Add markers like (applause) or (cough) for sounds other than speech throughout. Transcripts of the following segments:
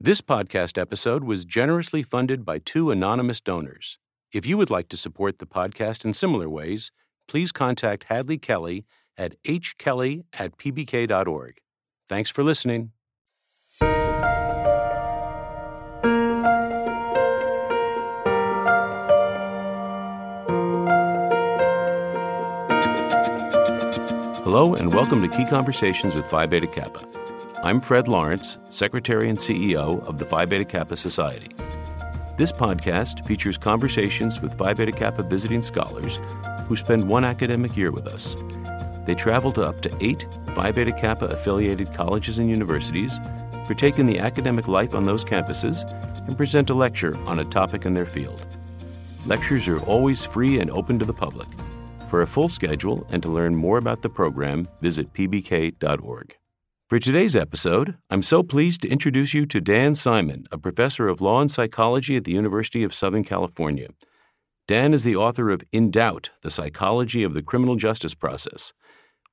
This podcast episode was generously funded by two anonymous donors. If you would like to support the podcast in similar ways, please contact Hadley Kelly at hkelly at pbk.org. Thanks for listening. Hello, and welcome to Key Conversations with Phi Beta Kappa. I'm Fred Lawrence, Secretary and CEO of the Phi Beta Kappa Society. This podcast features conversations with Phi Beta Kappa visiting scholars who spend one academic year with us. They travel to up to eight Phi Beta Kappa affiliated colleges and universities, partake in the academic life on those campuses, and present a lecture on a topic in their field. Lectures are always free and open to the public. For a full schedule and to learn more about the program, visit pbk.org. For today's episode, I'm so pleased to introduce you to Dan Simon, a professor of law and psychology at the University of Southern California. Dan is the author of In Doubt The Psychology of the Criminal Justice Process,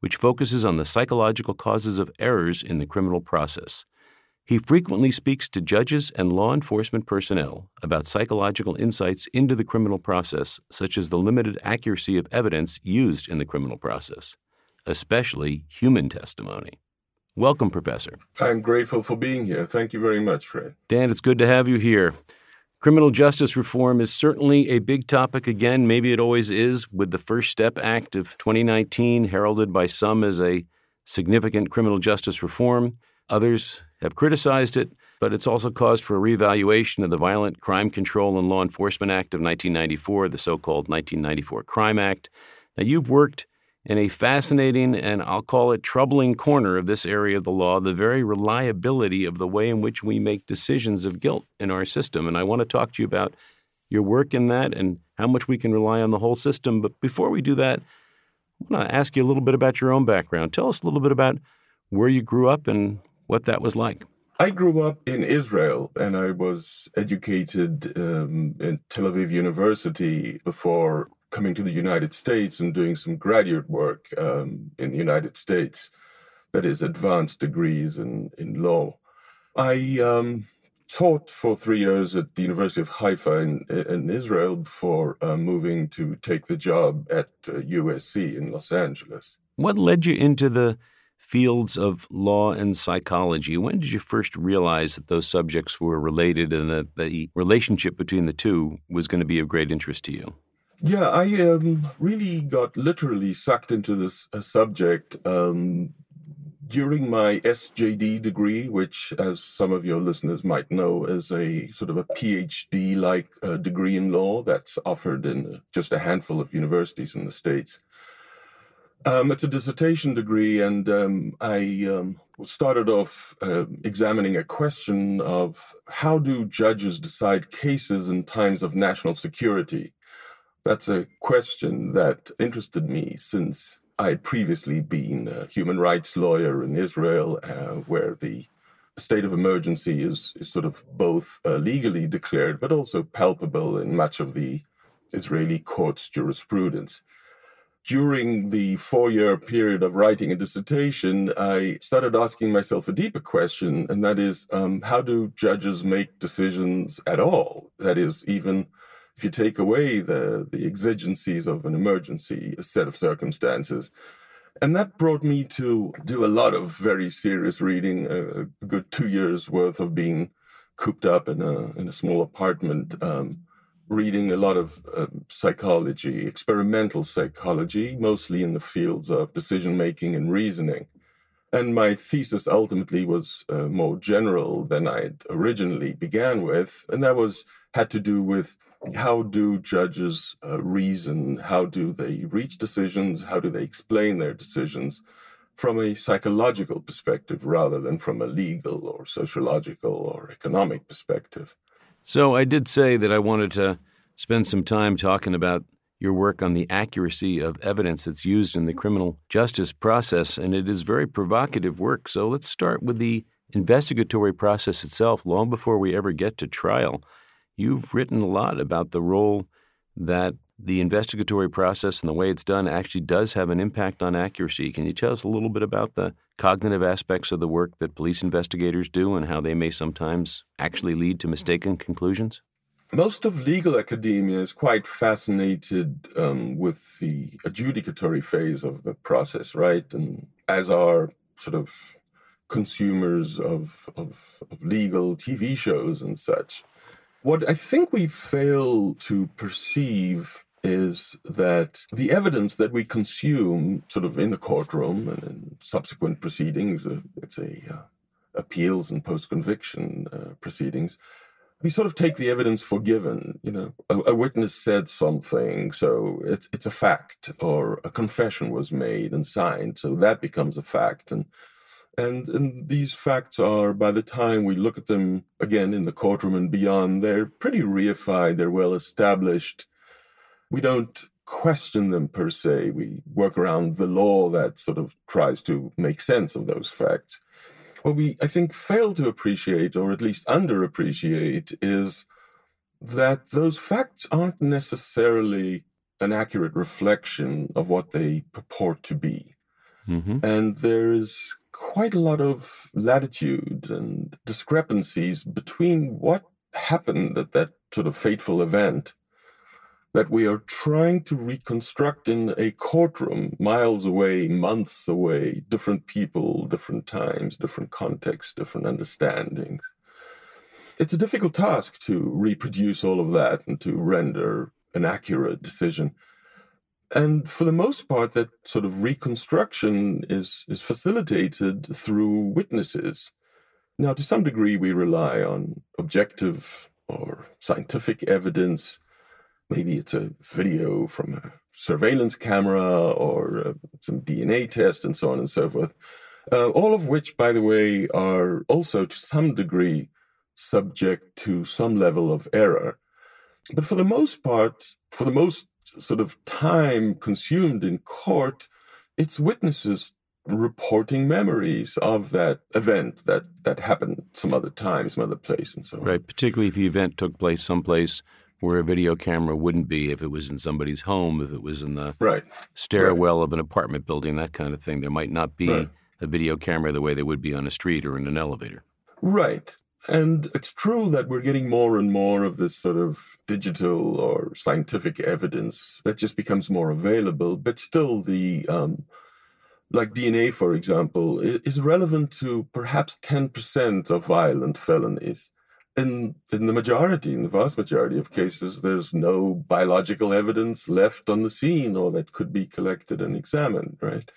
which focuses on the psychological causes of errors in the criminal process. He frequently speaks to judges and law enforcement personnel about psychological insights into the criminal process, such as the limited accuracy of evidence used in the criminal process, especially human testimony. Welcome, Professor. I'm grateful for being here. Thank you very much, Fred. Dan, it's good to have you here. Criminal justice reform is certainly a big topic again. Maybe it always is, with the First Step Act of 2019 heralded by some as a significant criminal justice reform. Others have criticized it, but it's also caused for a reevaluation of the Violent Crime Control and Law Enforcement Act of 1994, the so called 1994 Crime Act. Now, you've worked in a fascinating and I'll call it troubling corner of this area of the law, the very reliability of the way in which we make decisions of guilt in our system. And I want to talk to you about your work in that and how much we can rely on the whole system. But before we do that, I want to ask you a little bit about your own background. Tell us a little bit about where you grew up and what that was like. I grew up in Israel and I was educated um, in Tel Aviv University before coming to the United States and doing some graduate work um, in the United States, that is, advanced degrees in, in law. I um, taught for three years at the University of Haifa in, in Israel before uh, moving to take the job at uh, USC in Los Angeles. What led you into the fields of law and psychology. When did you first realize that those subjects were related and that the relationship between the two was going to be of great interest to you? Yeah, I um, really got literally sucked into this uh, subject um, during my SJD degree, which, as some of your listeners might know, is a sort of a PhD like uh, degree in law that's offered in just a handful of universities in the States. Um, it's a dissertation degree, and um, I um, started off uh, examining a question of how do judges decide cases in times of national security? That's a question that interested me since I had previously been a human rights lawyer in Israel, uh, where the state of emergency is, is sort of both uh, legally declared but also palpable in much of the Israeli court's jurisprudence during the four year period of writing a dissertation, I started asking myself a deeper question, and that is um, how do judges make decisions at all? That is, even if you take away the, the exigencies of an emergency, a set of circumstances. And that brought me to do a lot of very serious reading, a good two years worth of being cooped up in a, in a small apartment. Um, reading a lot of uh, psychology, experimental psychology, mostly in the fields of decision making and reasoning. And my thesis ultimately was uh, more general than I originally began with, and that was had to do with how do judges uh, reason, how do they reach decisions, how do they explain their decisions from a psychological perspective rather than from a legal or sociological or economic perspective. So I did say that I wanted to spend some time talking about your work on the accuracy of evidence that's used in the criminal justice process, and it is very provocative work. So let's start with the investigatory process itself, long before we ever get to trial. You've written a lot about the role that the investigatory process and the way it's done actually does have an impact on accuracy. Can you tell us a little bit about the cognitive aspects of the work that police investigators do and how they may sometimes actually lead to mistaken conclusions? Most of legal academia is quite fascinated um, with the adjudicatory phase of the process, right? And as are sort of consumers of, of, of legal TV shows and such. What I think we fail to perceive is that the evidence that we consume sort of in the courtroom and in subsequent proceedings, uh, let's uh, appeals and post conviction uh, proceedings, we sort of take the evidence for given. You know, a, a, witness said something, so it's it's a fact, or a confession was made and signed, so that becomes a fact. And and and these facts are, by the time we look at them again in the courtroom and beyond, they're pretty reified. They're well established. We don't question them per se. We work around the law that sort of tries to make sense of those facts. What we, I think, fail to appreciate, or at least underappreciate, is that those facts aren't necessarily an accurate reflection of what they purport to be. Mm-hmm. And there is quite a lot of latitude and discrepancies between what happened at that sort of fateful event that we are trying to reconstruct in a courtroom, miles away, months away, different people, different times, different contexts, different understandings. It's a difficult task to reproduce all of that and to render an accurate decision. And for the most part, that sort of reconstruction is, is facilitated through witnesses. Now, to some degree, we rely on objective or scientific evidence maybe it's a video from a surveillance camera or uh, some DNA test and so on and so forth. Uh, all of which, by the way, are also to some degree subject to some level of error. But for the most part, for the most sort of time consumed in court, it's witnesses reporting memories of that event that that happened some other time, some other place, and so on. Right, particularly if the event took place someplace where a video camera wouldn't be if it was in somebody's home, if it was in the right. stairwell right. of an apartment building, that kind of thing. There might not be right. a video camera the way they would be on a street or in an elevator. Right. And it's true that we're getting more and more of this sort of digital or scientific evidence that just becomes more available, but still the um, like DNA, for example, is relevant to perhaps 10% of violent felonies in in the majority, in the vast majority of cases, there's no biological evidence left on the scene or that could be collected and examined, right?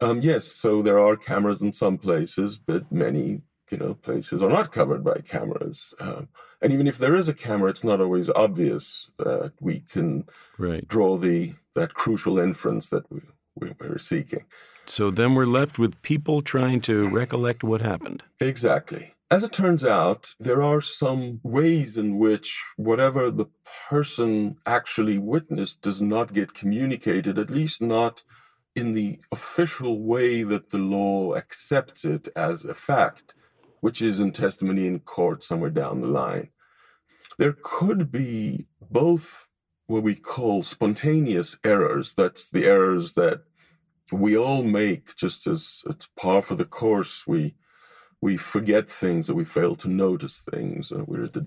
Um, yes, so there are cameras in some places, but many you know places are not covered by cameras. Um, and even if there is a camera, it's not always obvious that we can right. draw the that crucial inference that we, we we're seeking. So then we're left with people trying to recollect what happened. Exactly. As it turns out, there are some ways in which whatever the person actually witnessed does not get communicated, at least not in the official way that the law accepts it as a fact, which is in testimony in court somewhere down the line. There could be both what we call spontaneous errors, that's the errors that we all make just as it's par for the course. We we forget things or we fail to notice things. Uh, we're at, the,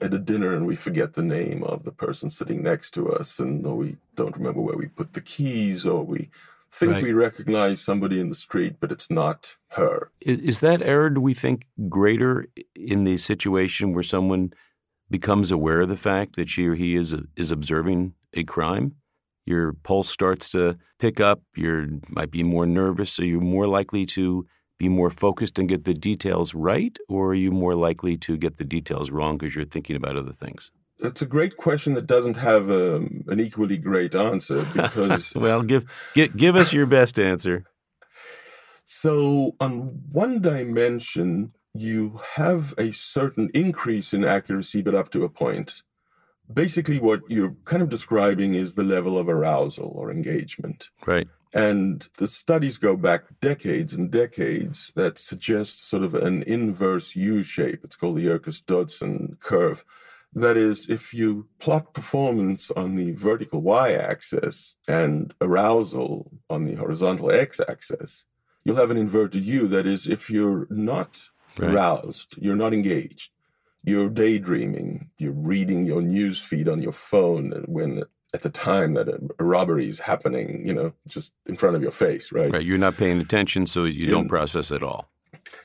at a dinner and we forget the name of the person sitting next to us, and or we don't remember where we put the keys, or we think right. we recognize somebody in the street, but it's not her. Is, is that error, do we think, greater in the situation where someone becomes aware of the fact that she or he is is observing a crime? Your pulse starts to pick up. You might be more nervous, so you're more likely to be more focused and get the details right, or are you more likely to get the details wrong because you're thinking about other things? That's a great question that doesn't have um, an equally great answer (laughs) because. well, give, give give us your best answer. So, on one dimension, you have a certain increase in accuracy, but up to a point. Basically, what you're kind of describing is the level of arousal or engagement. Right. And the studies go back decades and decades that suggest sort of an inverse U shape. It's called the Yerkes Dodson curve. That is, if you plot performance on the vertical y axis and arousal on the horizontal x axis, you'll have an inverted U. That is, if you're not right. aroused, you're not engaged, you're daydreaming, you're reading your news feed on your phone when at the time that a, robbery is happening, you know, just in front of your face, right? Right. You're not paying attention, so you don't process at all.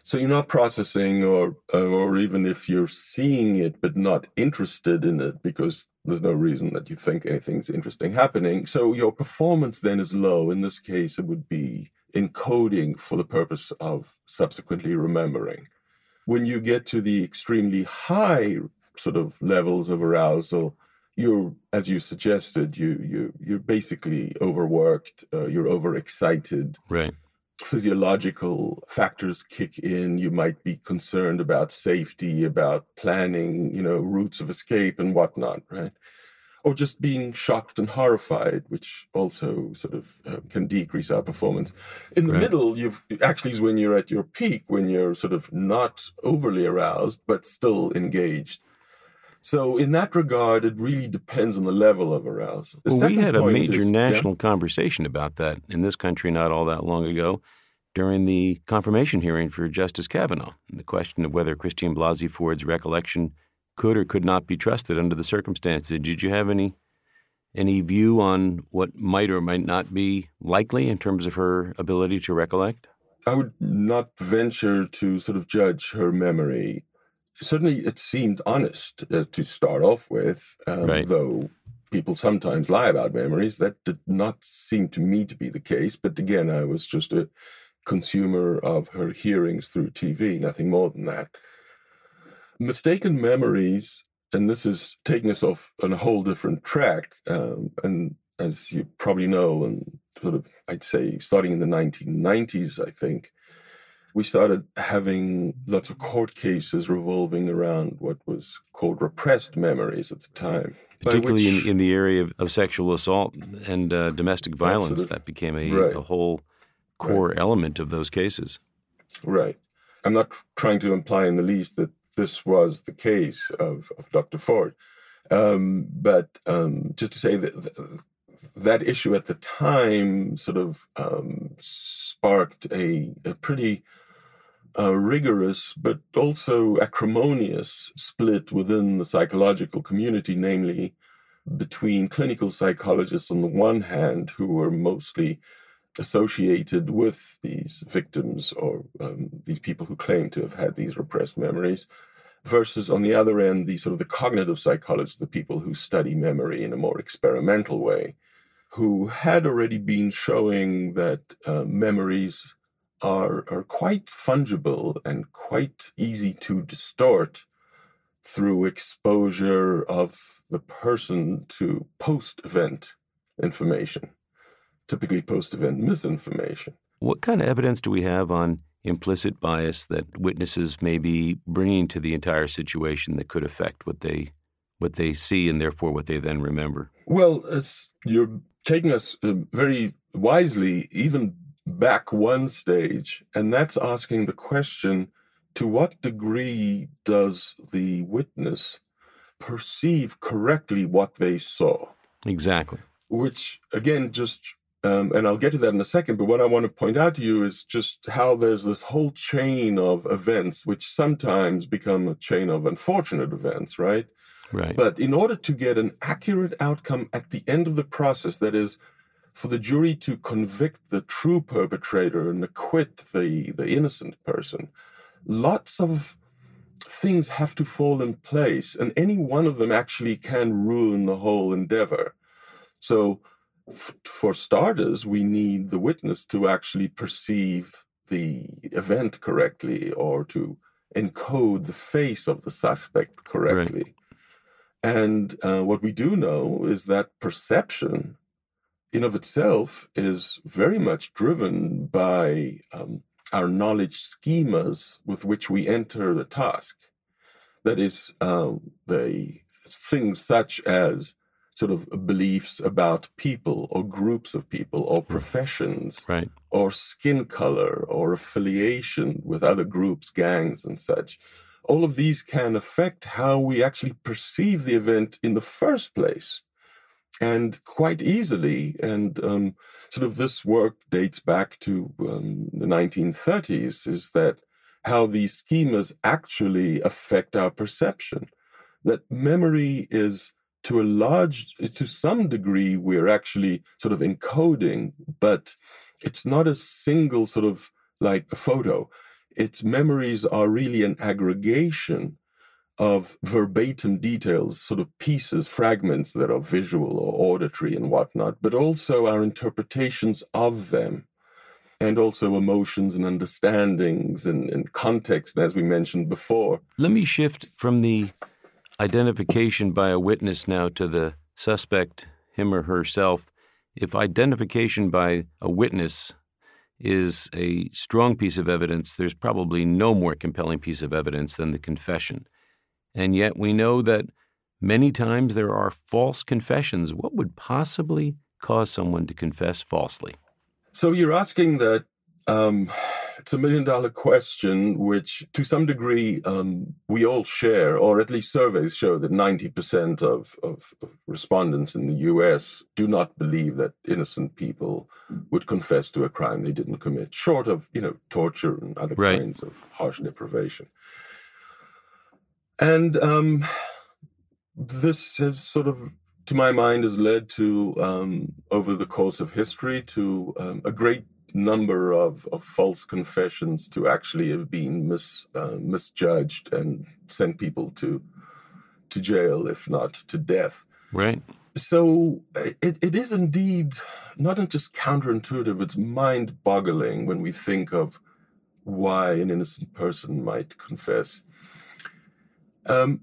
So you're not processing, or uh, or even if you're seeing it but not interested in it because there's no reason that you think anything's interesting happening. So your performance then is low. In this case, it would be encoding for the purpose of subsequently remembering. When you get to the extremely high sort of levels of arousal, you're as you suggested you you you're basically overworked uh, you're overexcited. Right. Physiological factors kick in. You might be concerned about safety about planning you know routes of escape and whatnot right? Or just being shocked and horrified which also sort of uh, can decrease our performance. In the right. middle you've actually is when you're at your peak when you're sort of not overly aroused but still engaged so in that regard, it really depends on the level of arousal. The well, we had a major is, national yeah? conversation about that in this country not all that long ago during the confirmation hearing for Justice Kavanaugh. The question of whether Christine Blasey Ford's recollection could or could not be trusted under the circumstances. Did you have any any view on what might or might not be likely in terms of her ability to recollect? I would not venture to sort of judge her memory certainly it seemed honest uh, to start off with, um, right. though people sometimes lie about memories. That did not seem to me to be the case. But again, I was just a consumer of her hearings through TV, nothing more than that. Mistaken memories, and this is taking us off on a whole different track. Um, and as you probably know, and sort of, I'd say, starting in the 1990s, I think, we started having lots of court cases revolving around what was called repressed memories at the time. Particularly which, in, in, the area of, of sexual assault and uh, domestic violence, absolutely. that became a, right. a whole core right. element of those cases. Right. I'm not trying to imply in the least that this was the case of, of Dr. Ford, um, but um, just to say that that issue at the time sort of um, sparked a, a pretty a rigorous but also acrimonious split within the psychological community, namely between clinical psychologists on the one hand, who were mostly associated with these victims or um, these people who claim to have had these repressed memories, versus on the other end, the sort of the cognitive psychologists, the people who study memory in a more experimental way, who had already been showing that uh, memories are, are quite fungible and quite easy to distort through exposure of the person to post event information, typically post event misinformation. What kind of evidence do we have on implicit bias that witnesses may be bringing to the entire situation that could affect what they what they see and therefore what they then remember? Well, you're taking us uh, very wisely even back one stage, and that's asking the question to what degree does the witness perceive correctly what they saw? Exactly. Which, again, just, um, and I'll get to that in a second, but what I want to point out to you is just how there's this whole chain of events, which sometimes become a chain of unfortunate events, right? Right. But in order to get an accurate outcome at the end of the process, that is, for the jury to convict the true perpetrator and acquit the, the innocent person, lots of things have to fall in place, and any one of them actually can ruin the whole endeavor. So, f- for starters, we need the witness to actually perceive the event correctly or to encode the face of the suspect correctly. Right. And uh, what we do know is that perception in of itself is very much driven by um, our knowledge schemas with which we enter the task. That is, um, the things such as sort of beliefs about people or groups of people or hmm. professions right. or skin color or affiliation with other groups, gangs, and such, all of these can affect how we actually perceive the event in the first place. And quite easily, and um, sort of this work dates back to um, the 1930s, is that how these schemas actually affect our perception. That memory is to a large, to some degree, we're actually sort of encoding, but it's not a single sort of like a photo. Its memories are really an aggregation of verbatim details, sort of pieces, fragments that are visual or auditory and whatnot, but also our interpretations of them, and also emotions and understandings and, and context, as we mentioned before. Let me shift from the identification by a witness now to the suspect, him or herself. If identification by a witness is a strong piece of evidence, there's probably no more compelling piece of evidence than the confession. And yet we know that many times there are false confessions. What would possibly cause someone to confess falsely? So you're asking that um, it's a million dollar question, which to some degree um, we all share, or at least surveys show that 90% of, of, of, respondents in the US do not believe that innocent people would confess to a crime they didn't commit, short of, you know, torture and other right. kinds of harsh deprivation. And um, this has sort of, to my mind, has led to, um, over the course of history, to um, a great number of, of false confessions to actually have been mis, uh, misjudged and sent people to to jail, if not to death. Right. So it, it is indeed not just counterintuitive, it's mind boggling when we think of why an innocent person might confess. Um,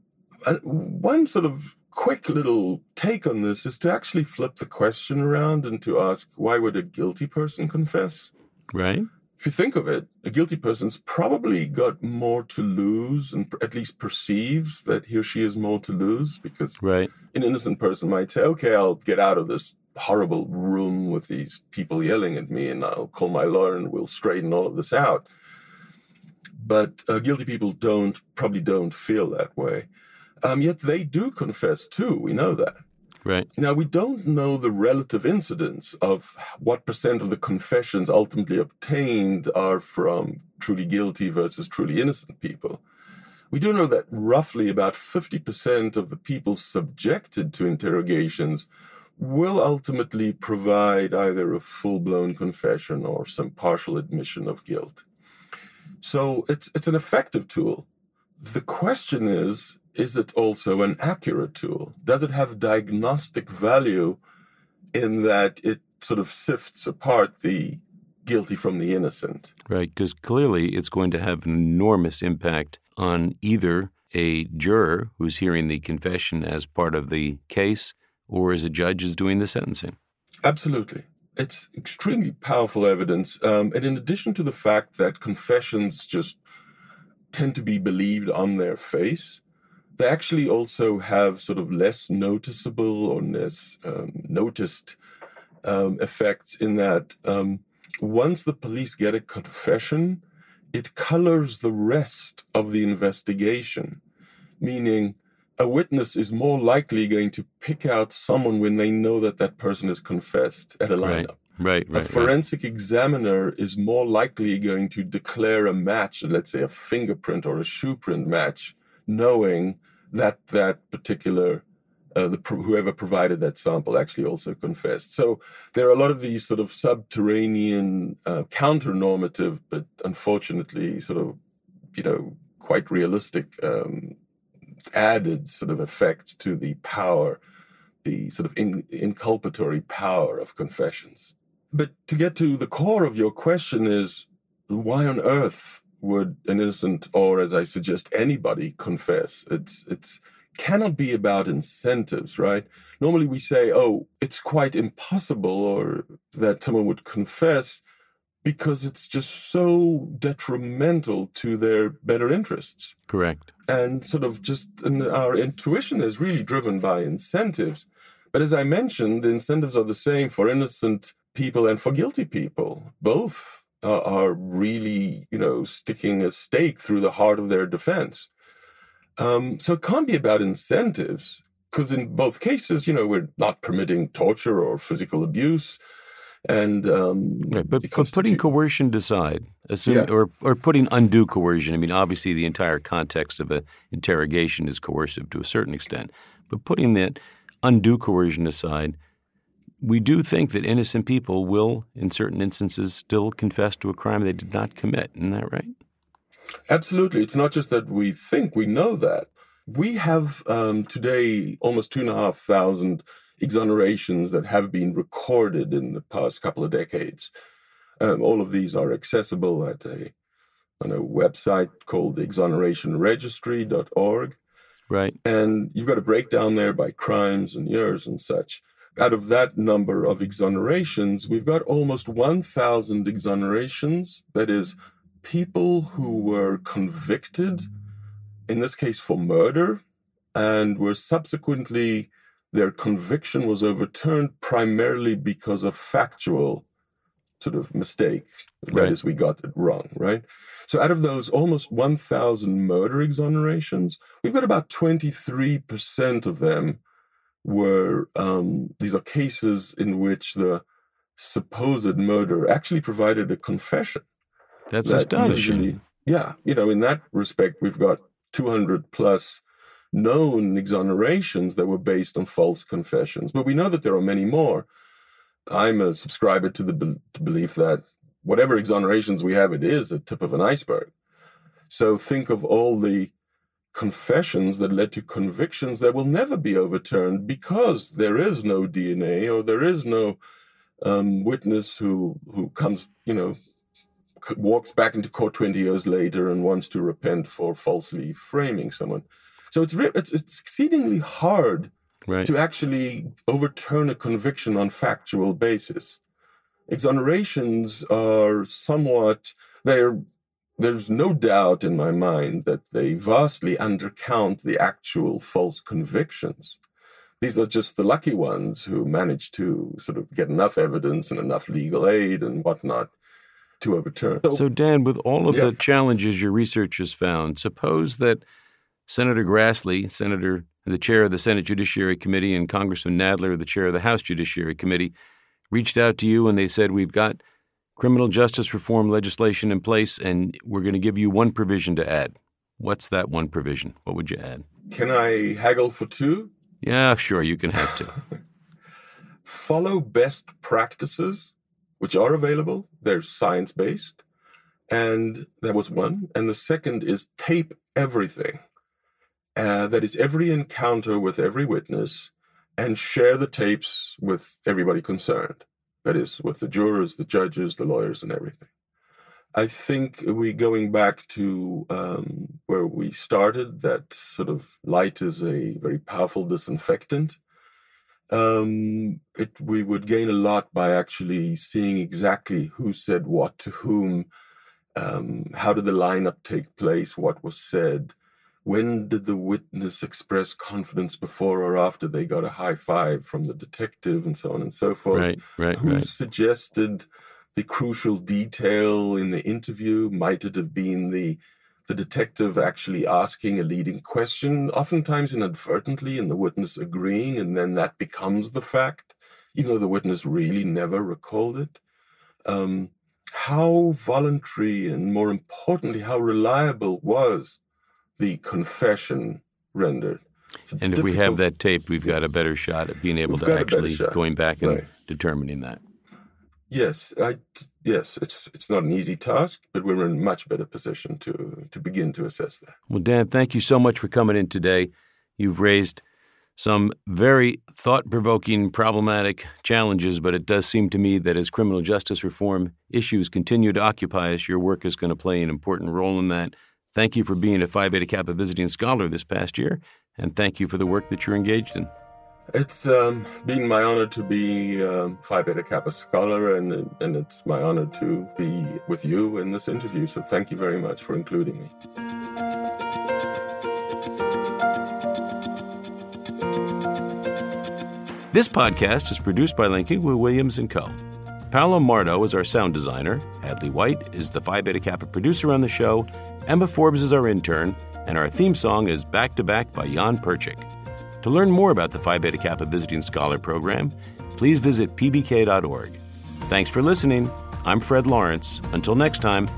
one sort of quick little take on this is to actually flip the question around and to ask why would a guilty person confess? Right. If you think of it, a guilty person's probably got more to lose and at least perceives that he or she has more to lose because right. an innocent person might say, okay, I'll get out of this horrible room with these people yelling at me and I'll call my lawyer and we'll straighten all of this out. But uh, guilty people don't, probably don't feel that way. Um, yet they do confess too. We know that. Right. Now, we don't know the relative incidence of what percent of the confessions ultimately obtained are from truly guilty versus truly innocent people. We do know that roughly about 50% of the people subjected to interrogations will ultimately provide either a full blown confession or some partial admission of guilt. So it's, it's an effective tool. The question is is it also an accurate tool? Does it have diagnostic value in that it sort of sifts apart the guilty from the innocent? Right, because clearly it's going to have an enormous impact on either a juror who's hearing the confession as part of the case or as a judge is doing the sentencing. Absolutely. It's extremely powerful evidence. Um, and in addition to the fact that confessions just tend to be believed on their face, they actually also have sort of less noticeable or less um, noticed um, effects in that um, once the police get a confession, it colors the rest of the investigation, meaning a witness is more likely going to pick out someone when they know that that person has confessed at a lineup. Right, right, right a forensic right. examiner is more likely going to declare a match, let's say a fingerprint or a shoe print match, knowing that that particular uh, the whoever provided that sample actually also confessed. So there are a lot of these sort of subterranean, uh, counter-normative, but unfortunately, sort of, you know, quite realistic um, added sort of effects to the power, the sort of in, inculpatory power of confessions. But to get to the core of your question is why on earth would an innocent or as i suggest anybody confess it's it's cannot be about incentives right normally we say oh it's quite impossible or that someone would confess because it's just so detrimental to their better interests correct and sort of just our intuition is really driven by incentives but as i mentioned the incentives are the same for innocent people and for guilty people both uh, are really, you know, sticking a stake through the heart of their defense. Um, so it can't be about incentives, because in both cases, you know, we're not permitting torture or physical abuse. And um, right, but, but putting coercion aside, yeah. or or putting undue coercion. I mean, obviously, the entire context of an interrogation is coercive to a certain extent. But putting that undue coercion aside, we do think that innocent people will, in certain instances, still confess to a crime they did not commit. Isn't that right? Absolutely. It's not just that we think, we know that. We have um, today almost two and a half thousand exonerations that have been recorded in the past couple of decades. Um, all of these are accessible at a on a website called exonerationregistry.org. Right. And you've got a breakdown there by crimes and years and such. Out of that number of exonerations, we've got almost 1,000 exonerations. That is, people who were convicted, in this case for murder, and were subsequently their conviction was overturned primarily because of factual sort of mistake. That right. is, we got it wrong, right? So out of those almost 1,000 murder exonerations, we've got about 23% of them were, um, these are cases in which the supposed murderer actually provided a confession. That's that astonishing. Usually, yeah, you know, in that respect, we've got 200 plus known exonerations that were based on false confessions. But we know that there are many more. I'm a subscriber to the be- belief that whatever exonerations we have, it is a tip of an iceberg. So think of all the confessions that led to convictions that will never be overturned because there is no DNA or there is no um, witness who who comes, you know, walks back into court 20 years later and wants to repent for falsely framing someone. So it's re- it's, it's exceedingly hard right. to actually overturn a conviction on factual basis. Exonerations are somewhat they're there's no doubt in my mind that they vastly undercount the actual false convictions. These are just the lucky ones who manage to sort of get enough evidence and enough legal aid and whatnot to overturn. So, so Dan, with all of yeah. the challenges your research has found, suppose that Senator Grassley, Senator, the chair of the Senate Judiciary Committee, and Congressman Nadler, the chair of the House Judiciary Committee, reached out to you and they said, We've got criminal justice reform legislation in place, and we're going to give you one provision to add. What's that one provision? What would you add? Can I haggle for two? Yeah, sure, you can have two. (laughs) Follow best practices, which are available. They're science based. And that was one. And the second is tape everything. Uh, that is every encounter with every witness and share the tapes with everybody concerned. That is, with the jurors, the judges, the lawyers, and everything. I think we going back to um, where we started, that sort of light is a very powerful disinfectant. Um, it, we would gain a lot by actually seeing exactly who said what to whom, um, how did the lineup take place, what was said, when did the witness express confidence before or after they got a high five from the detective and so on and so forth? Right, right, Who right. suggested the crucial detail in the interview? Might it have been the the detective actually asking a leading question, oftentimes inadvertently, and the witness agreeing, and then that becomes the fact, even though the witness really never recalled it? Um, how voluntary and more importantly, how reliable was the confession rendered. And if we have that tape, we've got a better shot at being able to actually going back and right. determining that. Yes, I, yes, it's it's not an easy task, but we're in a much better position to to begin to assess that. Well, Dan, thank you so much for coming in today. You've raised some very thought-provoking, problematic challenges, but it does seem to me that as criminal justice reform issues continue to occupy us, your work is going to play an important role in that. Thank you for being a Phi Beta Kappa visiting scholar this past year, and thank you for the work that you're engaged in. It's um, been my honor to be um, Phi Beta Kappa scholar, and, and it's my honor to be with you in this interview. So thank you very much for including me. This podcast is produced by Lantigua Williams & Co. Paolo Mardo is our sound designer. Hadley White is the Phi Beta Kappa producer on the show. Emma Forbes is our intern, and our theme song is Back to Back by Jan Perchik. To learn more about the Phi Beta Kappa Visiting Scholar Program, please visit pbk.org. Thanks for listening. I'm Fred Lawrence. Until next time,